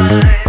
Baby,